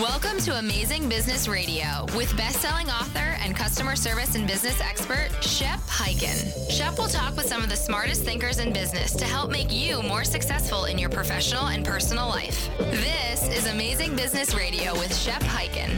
Welcome to Amazing Business Radio with best-selling author and customer service and business expert Shep Hyken. Shep will talk with some of the smartest thinkers in business to help make you more successful in your professional and personal life. This is Amazing Business Radio with Shep Hyken.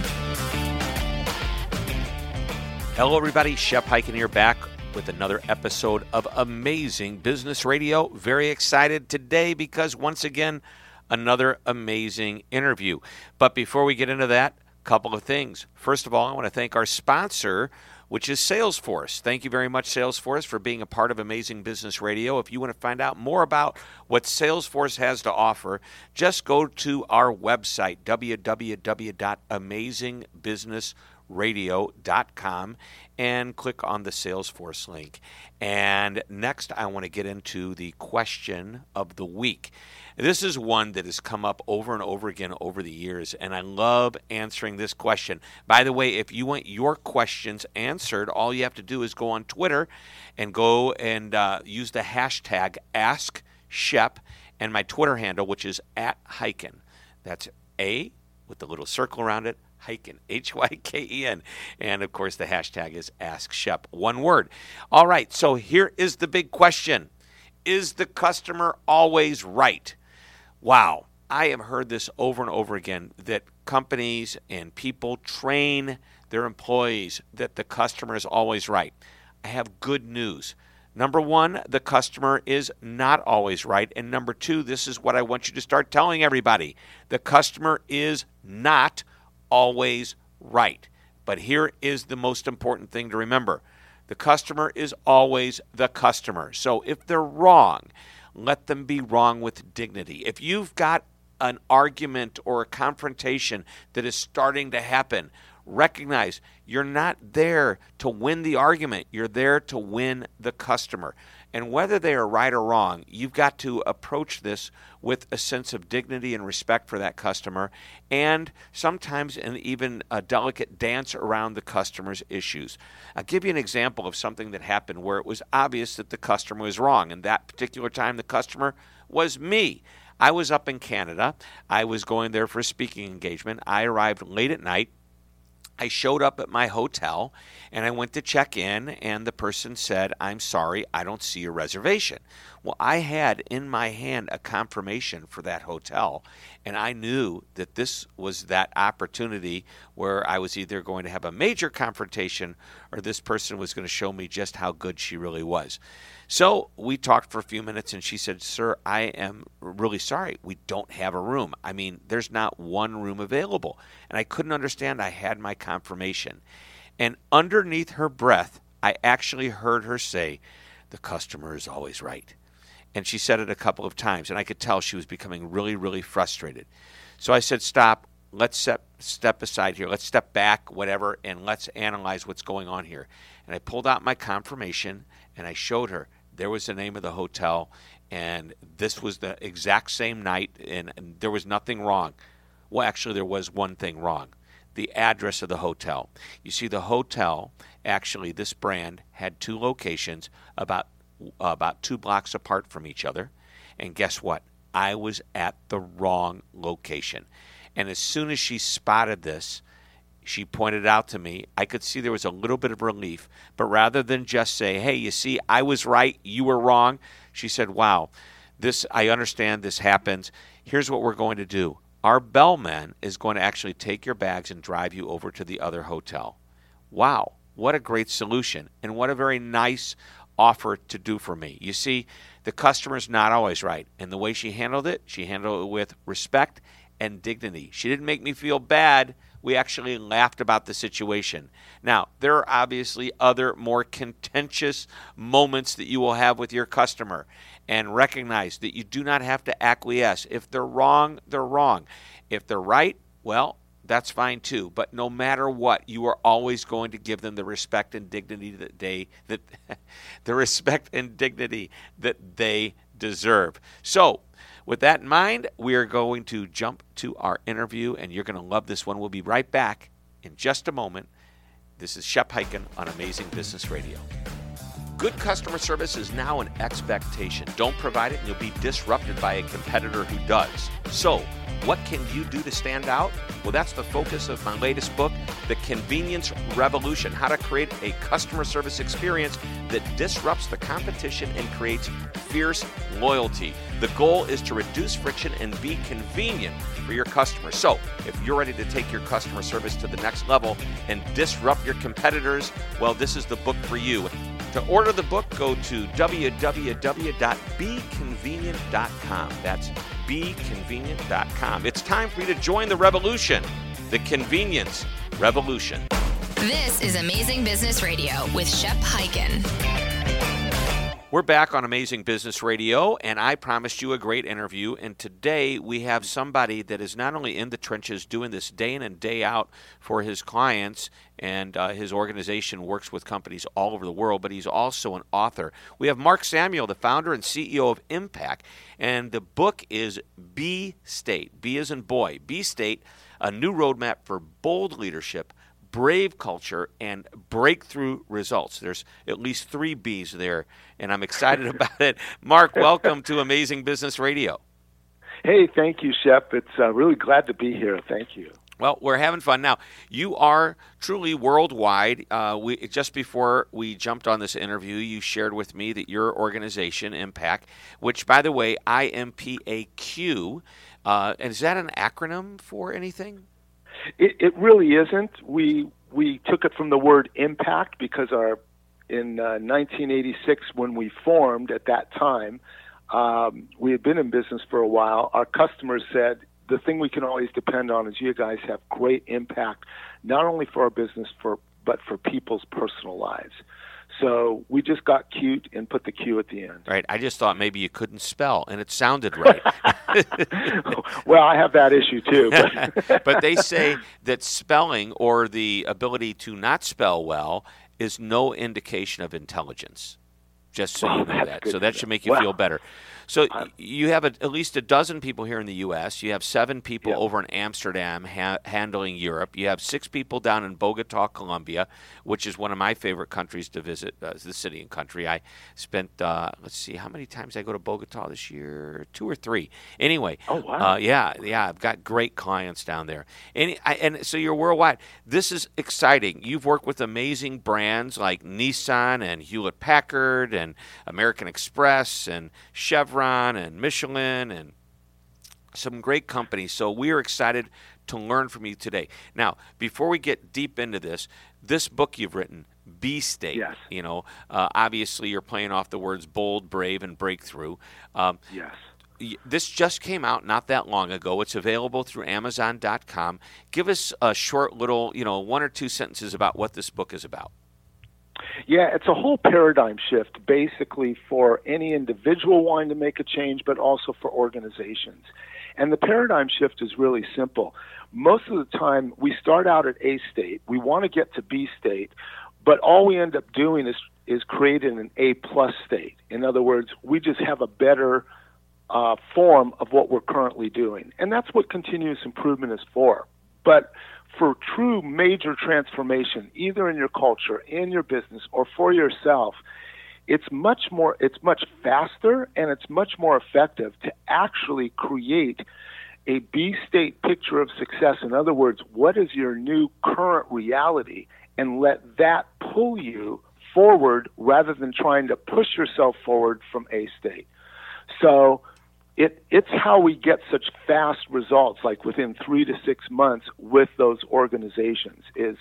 Hello, everybody. Shep Hyken here back with another episode of Amazing Business Radio. Very excited today because once again, another amazing interview. But before we get into that, a couple of things. First of all, I want to thank our sponsor, which is Salesforce. Thank you very much, Salesforce, for being a part of Amazing Business Radio. If you want to find out more about what Salesforce has to offer, just go to our website, www.amazingbusinessradio.com, and click on the Salesforce link. And next, I want to get into the question of the week. This is one that has come up over and over again over the years, and I love answering this question. By the way, if you want your questions answered, all you have to do is go on Twitter and go and uh, use the hashtag AskShep and my Twitter handle, which is at Hyken. That's A with the little circle around it, Hyken, H Y K E N. And of course, the hashtag is AskShep, one word. All right, so here is the big question Is the customer always right? Wow. I have heard this over and over again that companies and people train their employees that the customer is always right. I have good news. Number one, the customer is not always right. And number two, this is what I want you to start telling everybody the customer is not always right. But here is the most important thing to remember the customer is always the customer. So if they're wrong, let them be wrong with dignity. If you've got an argument or a confrontation that is starting to happen, recognize you're not there to win the argument, you're there to win the customer. And whether they are right or wrong, you've got to approach this with a sense of dignity and respect for that customer, and sometimes an even a delicate dance around the customer's issues. I'll give you an example of something that happened where it was obvious that the customer was wrong. And that particular time, the customer was me. I was up in Canada. I was going there for a speaking engagement. I arrived late at night. I showed up at my hotel and I went to check in, and the person said, I'm sorry, I don't see your reservation. Well, I had in my hand a confirmation for that hotel, and I knew that this was that opportunity where I was either going to have a major confrontation or this person was going to show me just how good she really was. So we talked for a few minutes, and she said, Sir, I am really sorry. We don't have a room. I mean, there's not one room available. And I couldn't understand. I had my confirmation. And underneath her breath, I actually heard her say, The customer is always right. And she said it a couple of times, and I could tell she was becoming really, really frustrated. So I said, Stop. Let's step, step aside here. Let's step back, whatever, and let's analyze what's going on here. And I pulled out my confirmation and I showed her there was the name of the hotel, and this was the exact same night, and, and there was nothing wrong. Well, actually, there was one thing wrong the address of the hotel. You see, the hotel, actually, this brand had two locations about, about two blocks apart from each other. And guess what? I was at the wrong location. And as soon as she spotted this, she pointed out to me, I could see there was a little bit of relief. But rather than just say, hey, you see, I was right, you were wrong, she said, wow, this, I understand this happens. Here's what we're going to do. Our bellman is going to actually take your bags and drive you over to the other hotel. Wow, what a great solution. And what a very nice offer to do for me. You see, the customer's not always right. And the way she handled it, she handled it with respect and dignity. She didn't make me feel bad we actually laughed about the situation. Now, there are obviously other more contentious moments that you will have with your customer. And recognize that you do not have to acquiesce. If they're wrong, they're wrong. If they're right, well, that's fine too. But no matter what, you are always going to give them the respect and dignity that they that the respect and dignity that they deserve. So with that in mind, we are going to jump to our interview, and you're going to love this one. We'll be right back in just a moment. This is Shep Hyken on Amazing Business Radio. Good customer service is now an expectation. Don't provide it and you'll be disrupted by a competitor who does. So, what can you do to stand out? Well, that's the focus of my latest book, The Convenience Revolution How to Create a Customer Service Experience that Disrupts the Competition and Creates Fierce Loyalty. The goal is to reduce friction and be convenient for your customers. So, if you're ready to take your customer service to the next level and disrupt your competitors, well, this is the book for you. To order the book, go to www.beconvenient.com. That's beconvenient.com. It's time for you to join the revolution, the convenience revolution. This is Amazing Business Radio with Shep Hyken. We're back on Amazing Business Radio, and I promised you a great interview. And today we have somebody that is not only in the trenches doing this day in and day out for his clients, and uh, his organization works with companies all over the world, but he's also an author. We have Mark Samuel, the founder and CEO of IMPAQ, and the book is B State. B is in boy. B State, a new roadmap for bold leadership brave culture and breakthrough results. There's at least three B's there, and I'm excited about it. Mark, welcome to Amazing Business Radio. Hey, thank you, Shep. It's uh, really glad to be here. Thank you. Well, we're having fun now. You are truly worldwide. Uh, we just before we jumped on this interview, you shared with me that your organization, IMPAQ, which by the way, I M P A Q, uh, is that an acronym for anything? It, it really isn't. We we took it from the word impact because our in uh, 1986 when we formed at that time, um, we had been in business for a while. Our customers said the thing we can always depend on is you guys have great impact, not only for our business for but for people's personal lives. So we just got cute and put the Q at the end. Right. I just thought maybe you couldn't spell, and it sounded right. well, I have that issue too. But. but they say that spelling or the ability to not spell well is no indication of intelligence. Just so oh, you know that. So that should make you feel better. So you have a, at least a dozen people here in the U.S. You have seven people yep. over in Amsterdam ha- handling Europe. You have six people down in Bogota, Colombia, which is one of my favorite countries to visit. Uh, the city and country. I spent uh, let's see how many times I go to Bogota this year, two or three. Anyway, oh wow, uh, yeah, yeah, I've got great clients down there, and I, and so you're worldwide. This is exciting. You've worked with amazing brands like Nissan and Hewlett Packard and American Express and Chevron Chevron and Michelin and some great companies. So we are excited to learn from you today. Now, before we get deep into this, this book you've written, B State. Yes. You know, uh, obviously you're playing off the words bold, brave, and breakthrough. Um, yes. This just came out not that long ago. It's available through Amazon.com. Give us a short little, you know, one or two sentences about what this book is about. Yeah, it's a whole paradigm shift basically for any individual wanting to make a change, but also for organizations. And the paradigm shift is really simple. Most of the time, we start out at A state, we want to get to B state, but all we end up doing is is creating an A plus state. In other words, we just have a better uh, form of what we're currently doing, and that's what continuous improvement is for. But for true major transformation, either in your culture, in your business, or for yourself, it's much more it's much faster and it's much more effective to actually create a B state picture of success. In other words, what is your new current reality? And let that pull you forward rather than trying to push yourself forward from A state. So it, it's how we get such fast results, like within three to six months with those organizations, is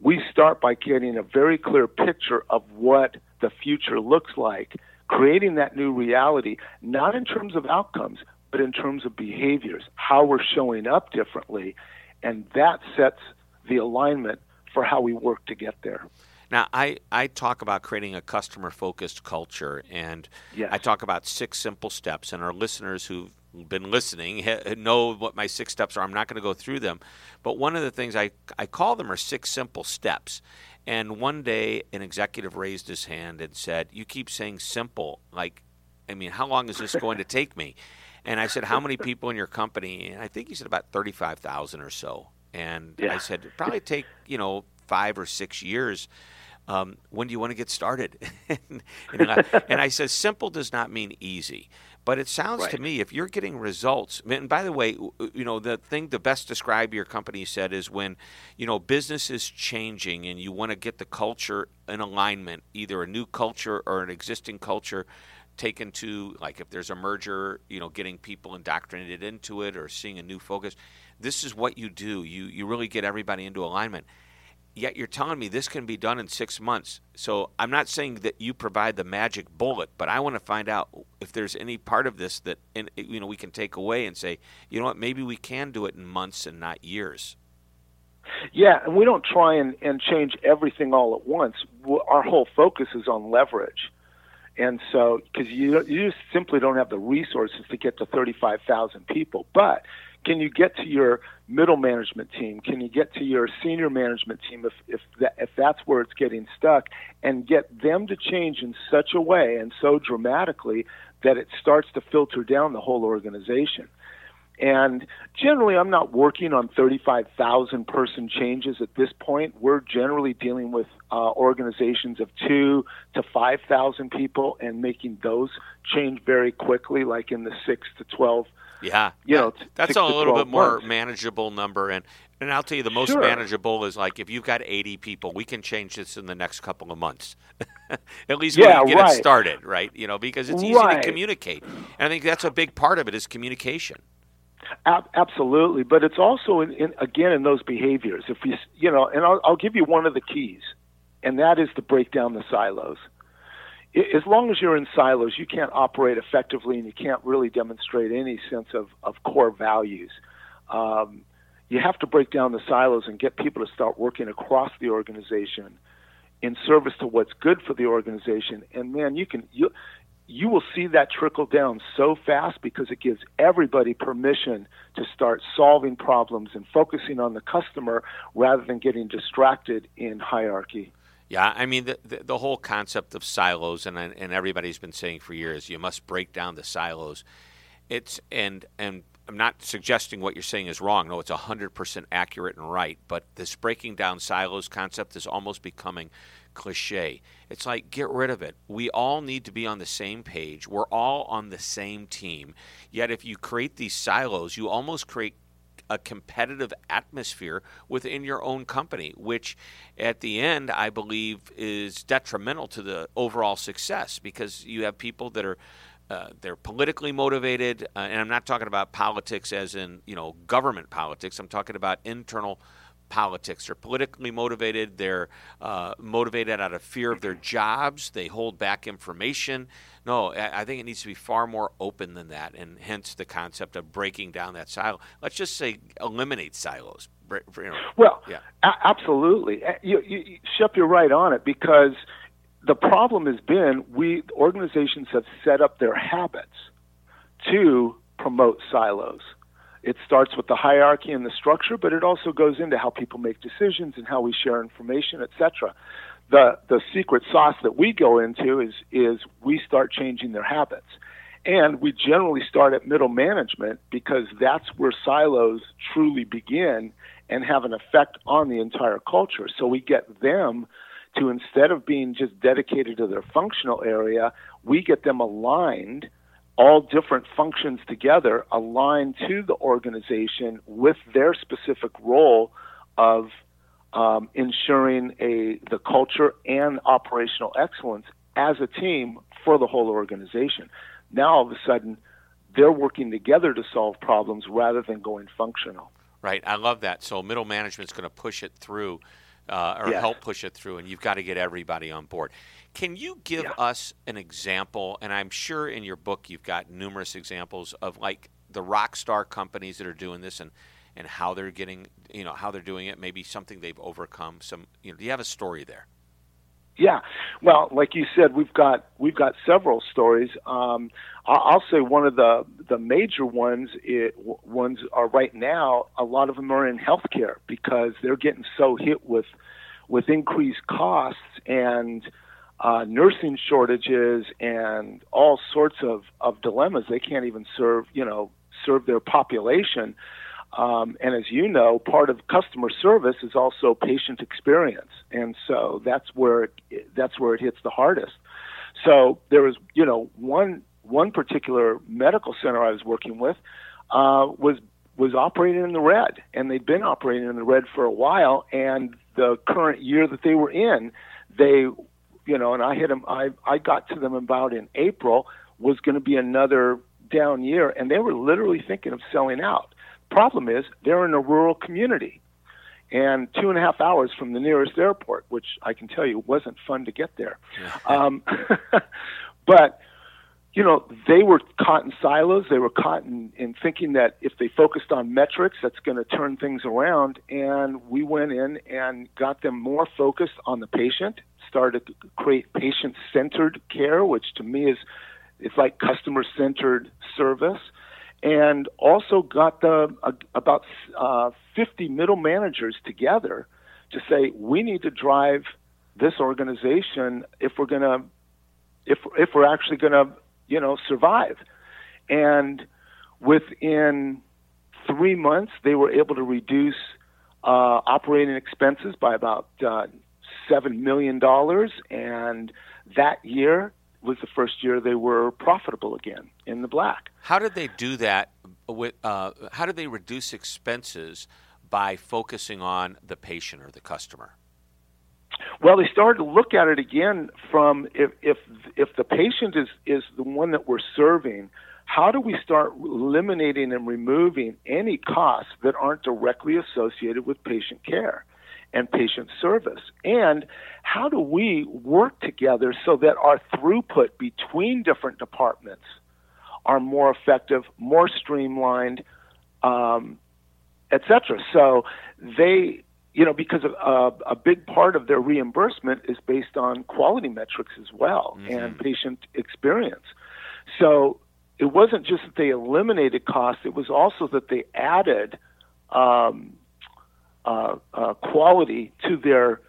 we start by getting a very clear picture of what the future looks like, creating that new reality, not in terms of outcomes, but in terms of behaviors, how we're showing up differently, and that sets the alignment for how we work to get there. Now, I, I talk about creating a customer focused culture, and yes. I talk about six simple steps. And our listeners who've been listening know what my six steps are. I'm not going to go through them. But one of the things I, I call them are six simple steps. And one day, an executive raised his hand and said, You keep saying simple. Like, I mean, how long is this going to take me? And I said, How many people in your company? And I think he said about 35,000 or so. And yeah. I said, It'd probably take, you know, five or six years um, when do you want to get started? and, and, I, and, I, said, simple does not mean easy. But it sounds right. to me if you're getting results, and by the way, you know the thing the best describe your company said is when you know business is changing and you want to get the culture in alignment, either a new culture or an existing culture taken to like if there's a merger, you know, getting people indoctrinated into it or seeing a new focus. This is what you do. You you really get everybody into alignment yet you're telling me this can be done in six months. So I'm not saying that you provide the magic bullet, but I want to find out if there's any part of this that eh, you know we can take away and say, you know what, maybe we can do it in months and not years. Yeah, and we don't try and, and change everything all at once. Our whole focus is on leverage. And so, because you, you just simply don't have the resources to get to 35,000 people. But can you get to your middle management team? Can you get to your senior management team if if that, if that's where it's getting stuck, and get them to change in such a way and so dramatically that it starts to filter down the whole organization? And generally, I'm not working on 35,000 person changes at this point. We're generally dealing with uh, organizations of two to 5,000 people and making those change very quickly, like in the six to 12 yeah, you know, that's a little bit more months. manageable number, and and I'll tell you the most Sure. manageable is like if you've got 80 people, we can change this in the next couple of months. At least Yeah, we can get right. it started, right? You know, because it's easy Right. to communicate, and I think that's a big part of it is communication. Absolutely, but it's also in, in again in those behaviors. If you you know, and I'll, I'll give you one of the keys, and that is to break down the silos. As long as you're in silos, you can't operate effectively, and you can't really demonstrate any sense of of core values. Um, you have to break down the silos and get people to start working across the organization in service to what's good for the organization. And man, you can you you will see that trickle down so fast because it gives everybody permission to start solving problems and focusing on the customer rather than getting distracted in hierarchy. Yeah, I mean the, the the whole concept of silos, and and everybody's been saying for years, you must break down the silos. It's and and I'm not suggesting what you're saying is wrong. No, it's hundred percent accurate and right. But this breaking down silos concept is almost becoming cliche. It's like get rid of it. We all need to be on the same page. We're all on the same team. Yet if you create these silos, you almost create a competitive atmosphere within your own company, which at the end I believe is detrimental to the overall success because you have people that are uh, they're politically motivated, uh, and I'm not talking about politics as in you know government politics. I'm talking about internal politics. They're politically motivated. They're uh, motivated out of fear of their jobs. They hold back information. No, I I think it needs to be far more open than that, and hence the concept of breaking down that silo. Let's just say eliminate silos. You know, Well, Yeah. a- absolutely. You, you, you, Shep, you're right on it because the problem has been we organizations have set up their habits to promote silos. It starts with the hierarchy and the structure, but it also goes into how people make decisions and how we share information, etc. The the secret sauce that we go into is is we start changing their habits. And we generally start at middle management because that's where silos truly begin and have an effect on the entire culture. So we get them to instead of being just dedicated to their functional area, we get them aligned, all different functions together, aligned to the organization with their specific role of um, ensuring a the culture and operational excellence as a team for the whole organization. Now all of a sudden, they're working together to solve problems rather than going functional. Right. I love that. So middle management's going to push it through, uh, or Yes. help push it through, and you've got to get everybody on board. Can you give Yeah. us an example? And I'm sure in your book you've got numerous examples of like the rock star companies that are doing this, and and how they're getting, you know, how they're doing it. Maybe something they've overcome. Some, you know, do you have a story there? Yeah, well, like you said, we've got we've got several stories. Um, I'll say one of the the major ones it, ones are right now. A lot of them are in healthcare because they're getting so hit with with increased costs and uh, nursing shortages and all sorts of, of dilemmas. They can't even serve you know serve their population. Um, and as you know, part of customer service is also patient experience, and so that's where it, that's where it hits the hardest. So there was, you know, one one particular medical center I was working with uh, was was operating in the red, and they'd been operating in the red for a while. And the current year that they were in, they, you know, and I hit them. I I got to them about in April was going to be another down year, and they were literally thinking of selling out. Problem is, they're in a rural community, and two and a half hours from the nearest airport, which I can tell you wasn't fun to get there. Um, but you know, they were caught in silos. They were caught in, in thinking that if they focused on metrics, that's going to turn things around. And we went in and got them more focused on the patient, started to create patient centered care, which to me is it's like customer centered service. And also got the uh, about uh, 50 middle managers together to say we need to drive this organization if we're going to if if we're actually going to you know, survive. And within three months, they were able to reduce uh, operating expenses by about uh, seven million dollars, and that year was the first year they were profitable again in the black. How did they do that? With uh, how did they reduce expenses by focusing on the patient or the customer? Well, they started to look at it again from if if if the patient is is the one that we're serving, how do we start eliminating and removing any costs that aren't directly associated with patient care and patient service? And how do we work together so that our throughput between different departments are more effective, more streamlined, um, etc. So they you know, because uh, a big part of their reimbursement is based on quality metrics as well mm-hmm. and patient experience. So it wasn't just that they eliminated costs; it was also that they added um, uh, uh, quality to their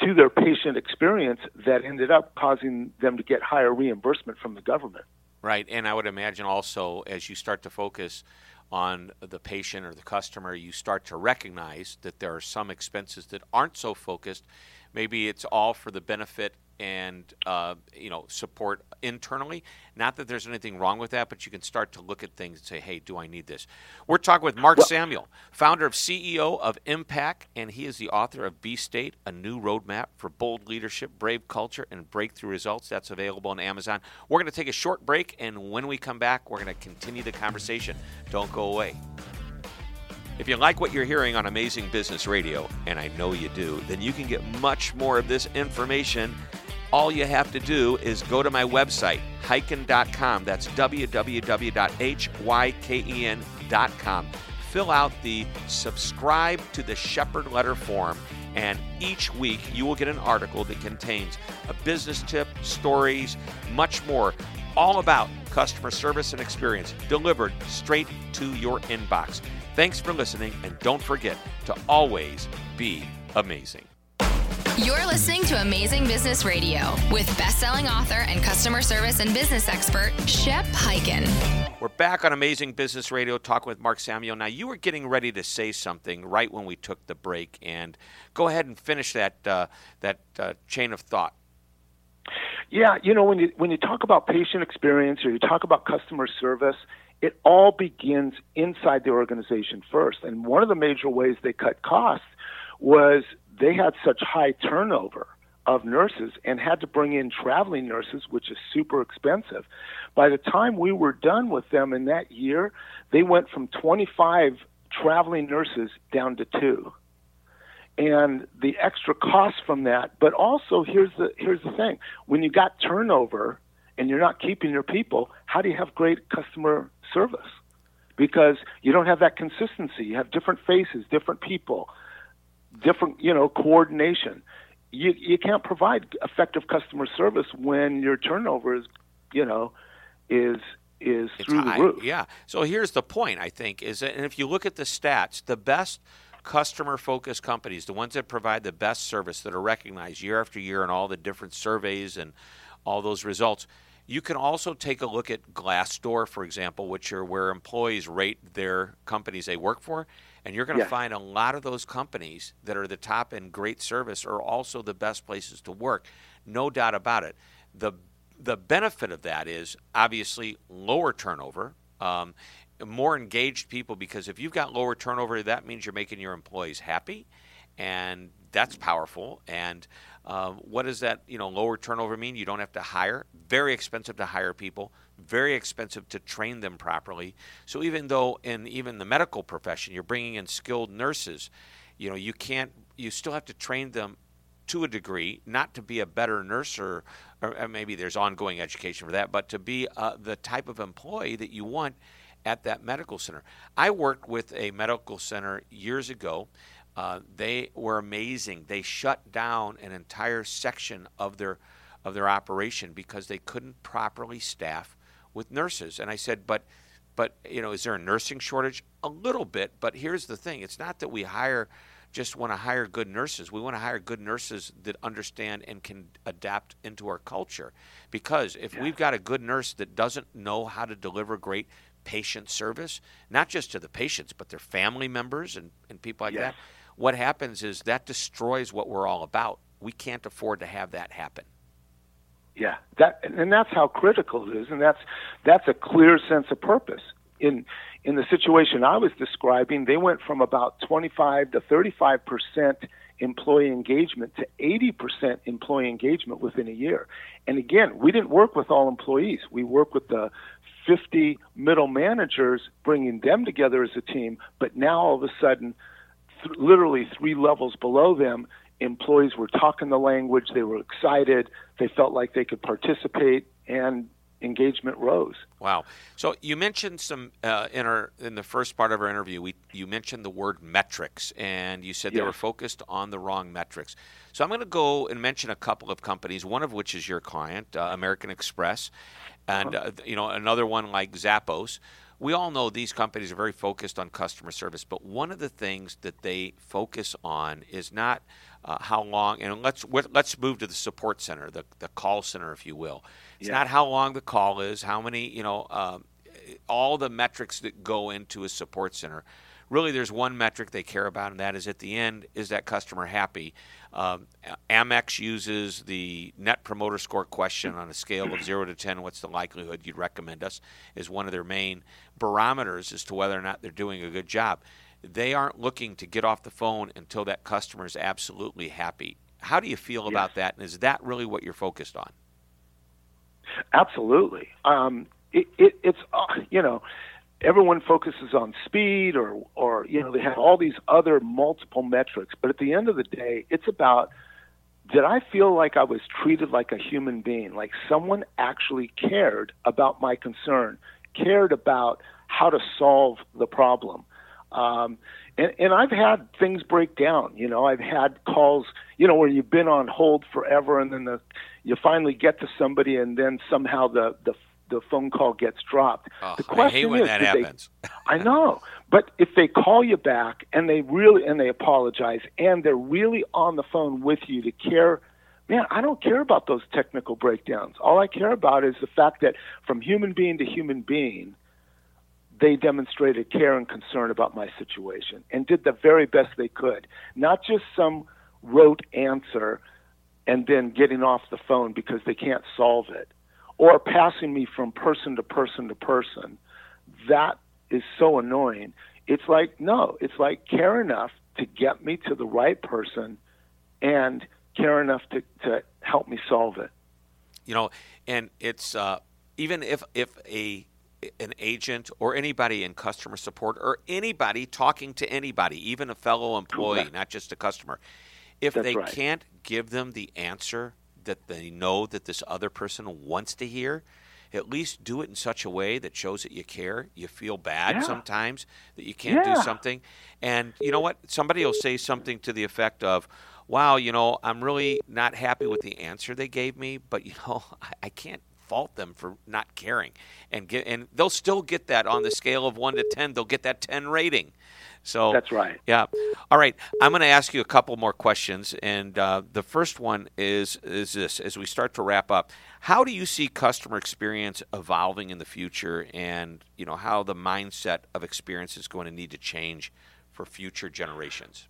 to their patient experience that ended up causing them to get higher reimbursement from the government. Right, and I would imagine also as you start to focus on the patient or the customer, you start to recognize that there are some expenses that aren't so focused. Maybe it's all for the benefit and uh, you know support internally. Not that there's anything wrong with that, but you can start to look at things and say, "Hey, do I need this?" We're talking with Mark well, Samuel, founder of CEO of IMPAQ, and he is the author of B State: A New Roadmap for Bold Leadership, Brave Culture, and Breakthrough Results. That's available on Amazon. We're going to take a short break, and when we come back, we're going to continue the conversation. Don't go away. If you like what you're hearing on Amazing Business Radio, and I know you do, then you can get much more of this information all you have to do is go to my website, hyken.com. That's www.hyken.com. Fill out the subscribe to the Shepard letter form, and each week you will get an article that contains a business tip, stories, much more, all about customer service and experience delivered straight to your inbox. Thanks for listening, and don't forget to always be amazing. You're listening to Amazing Business Radio with best-selling author and customer service and business expert Shep Hyken. We're back on Amazing Business Radio talking with Mark Samuel. Now, you were getting ready to say something right when we took the break, and go ahead and finish that uh, that uh, chain of thought. Yeah, you know when you when you talk about patient experience or you talk about customer service, it all begins inside the organization first. And one of the major ways they cut costs was they had such high turnover of nurses and had to bring in traveling nurses, which is super expensive. By the time we were done with them in that year, they went from 25 traveling nurses down to two. And the extra cost from that, but also here's the here's the thing: when you got turnover and you're not keeping your people, how do you have great customer service? Because you don't have that consistency. You have different faces, different people different, you know, coordination. You you can't provide effective customer service when your turnover is, you know, is is it's through high. the roof. Yeah. So here's the point. I think is that, and if you look at the stats, the best customer focused companies, the ones that provide the best service that are recognized year after year in all the different surveys and all those results, You can also take a look at Glassdoor, for example, which are where employees rate their companies they work for. And you're going to find a lot of those companies that are the top in great service are also the best places to work. No doubt about it. The the benefit of that is obviously lower turnover, um, more engaged people. Because if you've got lower turnover, that means you're making your employees happy, and that's powerful. And uh, what does that you know lower turnover mean? You don't have to hire. Very expensive to hire people very expensive to train them properly. So even though in even the medical profession you're bringing in skilled nurses, you know you can't you still have to train them to a degree, not to be a better nurse or, or maybe there's ongoing education for that, but to be uh, the type of employee that you want at that medical center. I worked with a medical center years ago. Uh, they were amazing. They shut down an entire section of their of their operation because they couldn't properly staff with nurses. And I said, but but you know, is there a nursing shortage? A little bit, but here's the thing: it's not that we hire just want to hire good nurses. We want to hire good nurses that understand and can adapt into our culture. Because if yeah. we've got a good nurse that doesn't know how to deliver great patient service, not just to the patients, but their family members and, and people like that, what happens is that destroys what we're all about. We can't afford to have that happen. Yeah, that and that's how critical it is, and that's that's a clear sense of purpose. In in the situation I was describing, they went from about 25 to 35 percent employee engagement to 80 percent employee engagement within a year. And again, we didn't work with all employees. We worked with the 50 middle managers, bringing them together as a team. But now all of a sudden, th- literally three levels below them, employees were talking the language, they were excited, they felt like they could participate, and engagement rose. Wow! So you mentioned some uh, in our in the first part of our interview. We you mentioned the word metrics, and you said they were focused on the wrong metrics. So I'm going to go and mention a couple of companies, one of which is your client, uh, American Express, and uh-huh. uh, you know another one like Zappos we all know these companies are very focused on customer service, but one of the things that they focus on is not uh, how long. And let's let's move to the support center, the the call center, if you will. It's yeah. not how long the call is, how many you know, um, all the metrics that go into a support center. Really, there's one metric they care about, and that is at the end, is that customer happy? Um, Amex uses the Net Promoter Score question on a scale of zero to ten. What's the likelihood you'd recommend us? Is one of their main barometers as to whether or not they're doing a good job. They aren't looking to get off the phone until that customer is absolutely happy. How do you feel yes. about that? And is that really what you're focused on? Absolutely. Um, it, it, it's uh, you know everyone focuses on speed or or you know they have all these other multiple metrics but at the end of the day it's about did I feel like I was treated like a human being like someone actually cared about my concern cared about how to solve the problem um, and, and I've had things break down. You know, I've had calls, you know, where you've been on hold forever, and then the you finally get to somebody, and then somehow the the the phone call gets dropped. Oh, the question I hate when is, that happens. They, I know, but if they call you back and they really and they apologize and they're really on the phone with you to care, man, I don't care about those technical breakdowns. All I care about is the fact that from human being to human being, they demonstrated care and concern about my situation and did the very best they could. Not just some rote answer and then getting off the phone because they can't solve it or passing me from person to person to person. That is so annoying. It's like, no, it's like care enough to get me to the right person and care enough to, to help me solve it. You know, and it's uh, even if if a an agent or anybody in customer support or anybody talking to anybody, even a fellow employee, not just a customer, if That's they right. can't give them the answer that they know that this other person wants to hear, at least do it in such a way that shows that you care. You feel bad yeah. sometimes that you can't yeah. do something. And you know what? Somebody will say something to the effect of, wow, you know, I'm really not happy with the answer they gave me, but you know, I, I can't fault them for not caring, and get and they'll still get that on the scale of one to ten. They'll get that ten rating. So that's right. Yeah. All right. I'm going to ask you a couple more questions, and uh, the first one is is this: as we start to wrap up, how do you see customer experience evolving in the future, and you know how the mindset of experience is going to need to change for future generations?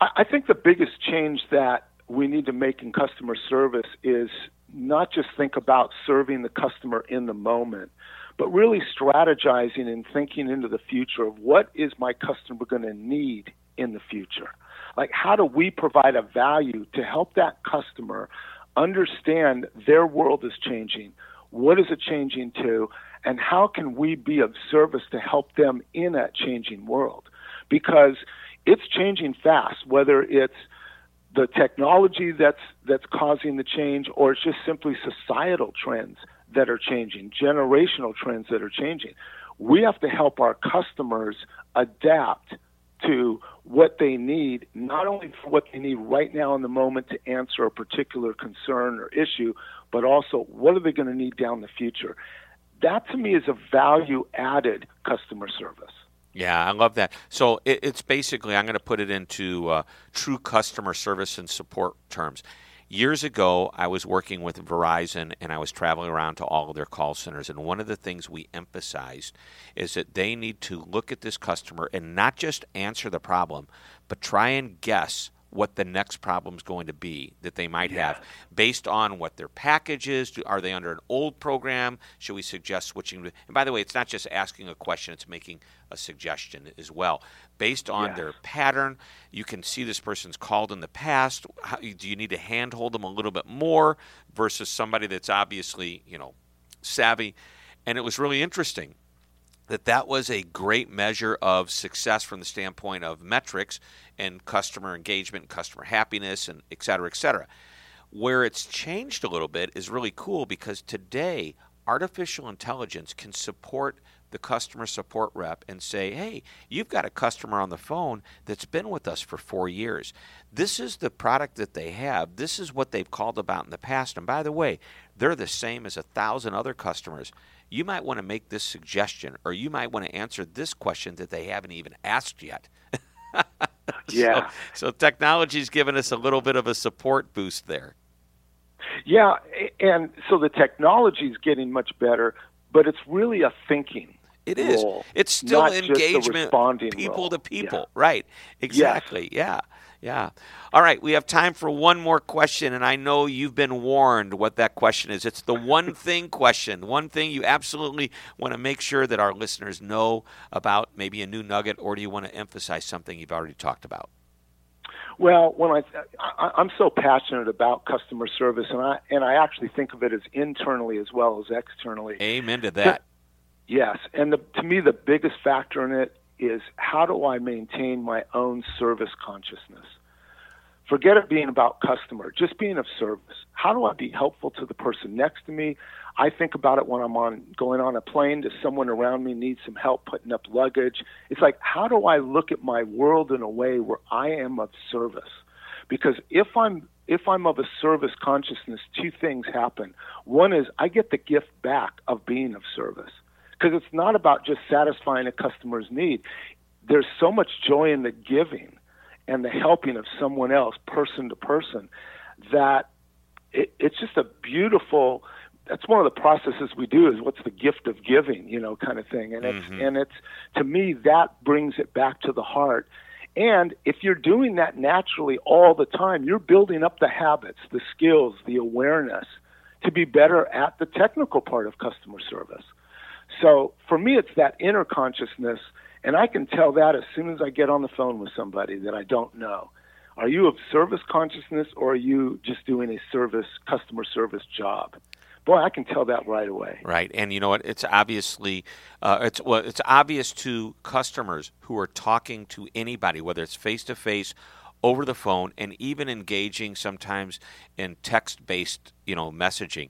I think the biggest change that we need to make in customer service is not just think about serving the customer in the moment, but really strategizing and thinking into the future of what is my customer going to need in the future. Like, how do we provide a value to help that customer understand their world is changing? What is it changing to? And how can we be of service to help them in that changing world? Because it's changing fast, whether it's the technology that's that's causing the change or it's just simply societal trends that are changing, generational trends that are changing. We have to help our customers adapt to what they need, not only for what they need right now in the moment to answer a particular concern or issue, but also what are they going to need down the future. That to me is a value added customer service. Yeah, I love that. So it, it's basically, I'm going to put it into uh, true customer service and support terms. Years ago, I was working with Verizon and I was traveling around to all of their call centers. And one of the things we emphasized is that they need to look at this customer and not just answer the problem, but try and guess what the next problem is going to be that they might have based on what their package is. Are they under an old program? Should we suggest switching? To, and by the way, it's not just asking a question, it's making a suggestion as well. Based on their pattern, you can see this person's called in the past. How, do you need to handhold them a little bit more versus somebody that's obviously, you know, savvy? And it was really interesting that that was a great measure of success from the standpoint of metrics and customer engagement, customer happiness, and et cetera, et cetera. Where it's changed a little bit is really cool because today artificial intelligence can support the customer support rep and say, hey, you've got a customer on the phone that's been with us for four years. This is the product that they have. This is what they've called about in the past. And by the way, they're the same as a thousand other customers you might want to make this suggestion or you might want to answer this question that they haven't even asked yet. yeah. So, so technology's given us a little bit of a support boost there. Yeah, and so the technology is getting much better, but it's really a thinking. It is. Role, it's still engagement, people role. to people. Yeah. Right. Exactly. Yes. Yeah. Yeah. All right, we have time for one more question, and I know you've been warned what that question is. It's the one thing question, one thing you absolutely want to make sure that our listeners know about maybe a new nugget, or do you want to emphasize something you've already talked about? Well, when I, I I'm so passionate about customer service, and I and I actually think of it as internally as well as externally. Amen to that. yes, and the, to me, the biggest factor in it is how do I maintain my own service consciousness? Forget it being about customer, just being of service. How do I be helpful to the person next to me? I think about it when I'm on going on a plane. Does someone around me need some help putting up luggage? It's like how do I look at my world in a way where I am of service? Because if I'm if I'm of a service consciousness, two things happen. One is I get the gift back of being of service because it's not about just satisfying a customer's need. There's so much joy in the giving and the helping of someone else, person to person, that it, it's just a beautiful. That's one of the processes we do is what's the gift of giving, you know, kind of thing. And it's Mhm. and it's to me that brings it back to the heart. And if you're doing that naturally all the time, you're building up the habits, the skills, the awareness to be better at the technical part of customer service. So for me, it's that inner consciousness, and I can tell that as soon as I get on the phone with somebody that I don't know. Are you of service consciousness, or are you just doing a service customer service job? Boy, I can tell that right away. Right, and you know what? It's obviously uh, it's well, it's obvious to customers who are talking to anybody, whether it's face to face, over the phone, and even engaging sometimes in text-based, you know, messaging.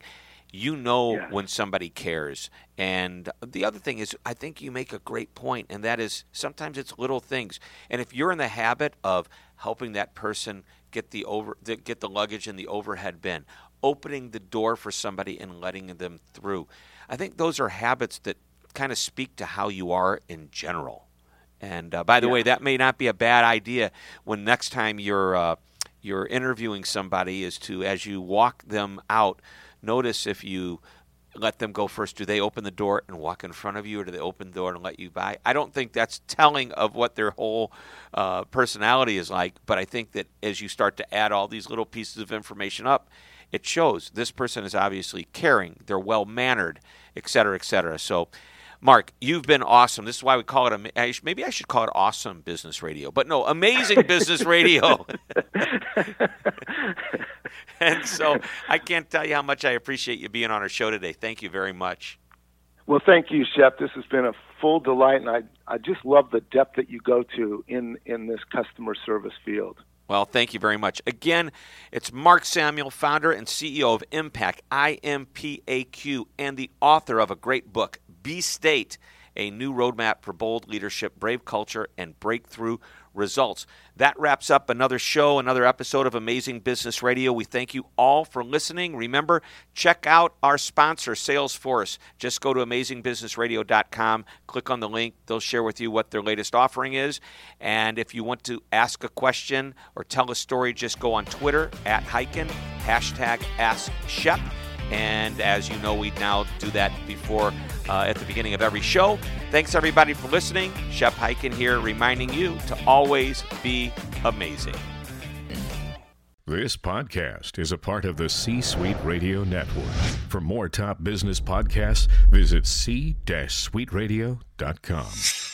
You know Yes. when somebody cares. And the other thing is, I think you make a great point, and that is sometimes it's little things. And if you're in the habit of helping that person get the over get the luggage in the overhead bin, opening the door for somebody and letting them through. I think those are habits that kind of speak to how you are in general. And uh, by the yeah. way, that may not be a bad idea when next time you're uh, you're interviewing somebody is to as you walk them out, notice if you let them go first. Do they open the door and walk in front of you, or do they open the door and let you by? I don't think that's telling of what their whole uh, personality is like. But I think that as you start to add all these little pieces of information up, it shows this person is obviously caring, they're well mannered, et cetera, et cetera. So Mark, you've been awesome. This is why we call it. A, maybe I should call it awesome business radio, but no, amazing business radio. and so I can't tell you how much I appreciate you being on our show today. Thank you very much. Well, thank you, Shep. This has been a full delight, and I I just love the depth that you go to in in this customer service field. Well, thank you very much. Again, it's Mark Samuel, founder and CEO of Impact, IMPAQ, and the author of a great book, B State, a new roadmap for bold leadership, brave culture, and breakthrough results. That wraps up another show, another episode of Amazing Business Radio. We thank you all for listening. Remember, check out our sponsor, Salesforce. Just go to amazingbusinessradio.com, click on the link. They'll share with you what their latest offering is. And if you want to ask a question or tell a story, just go on Twitter at Hyken, hashtag AskShep. And as you know, we now do that before uh, at the beginning of every show. Thanks everybody for listening. Shep Hyken here, reminding you to always be amazing. This podcast is a part of the C Suite Radio Network. For more top business podcasts, visit c-suiteradio.com.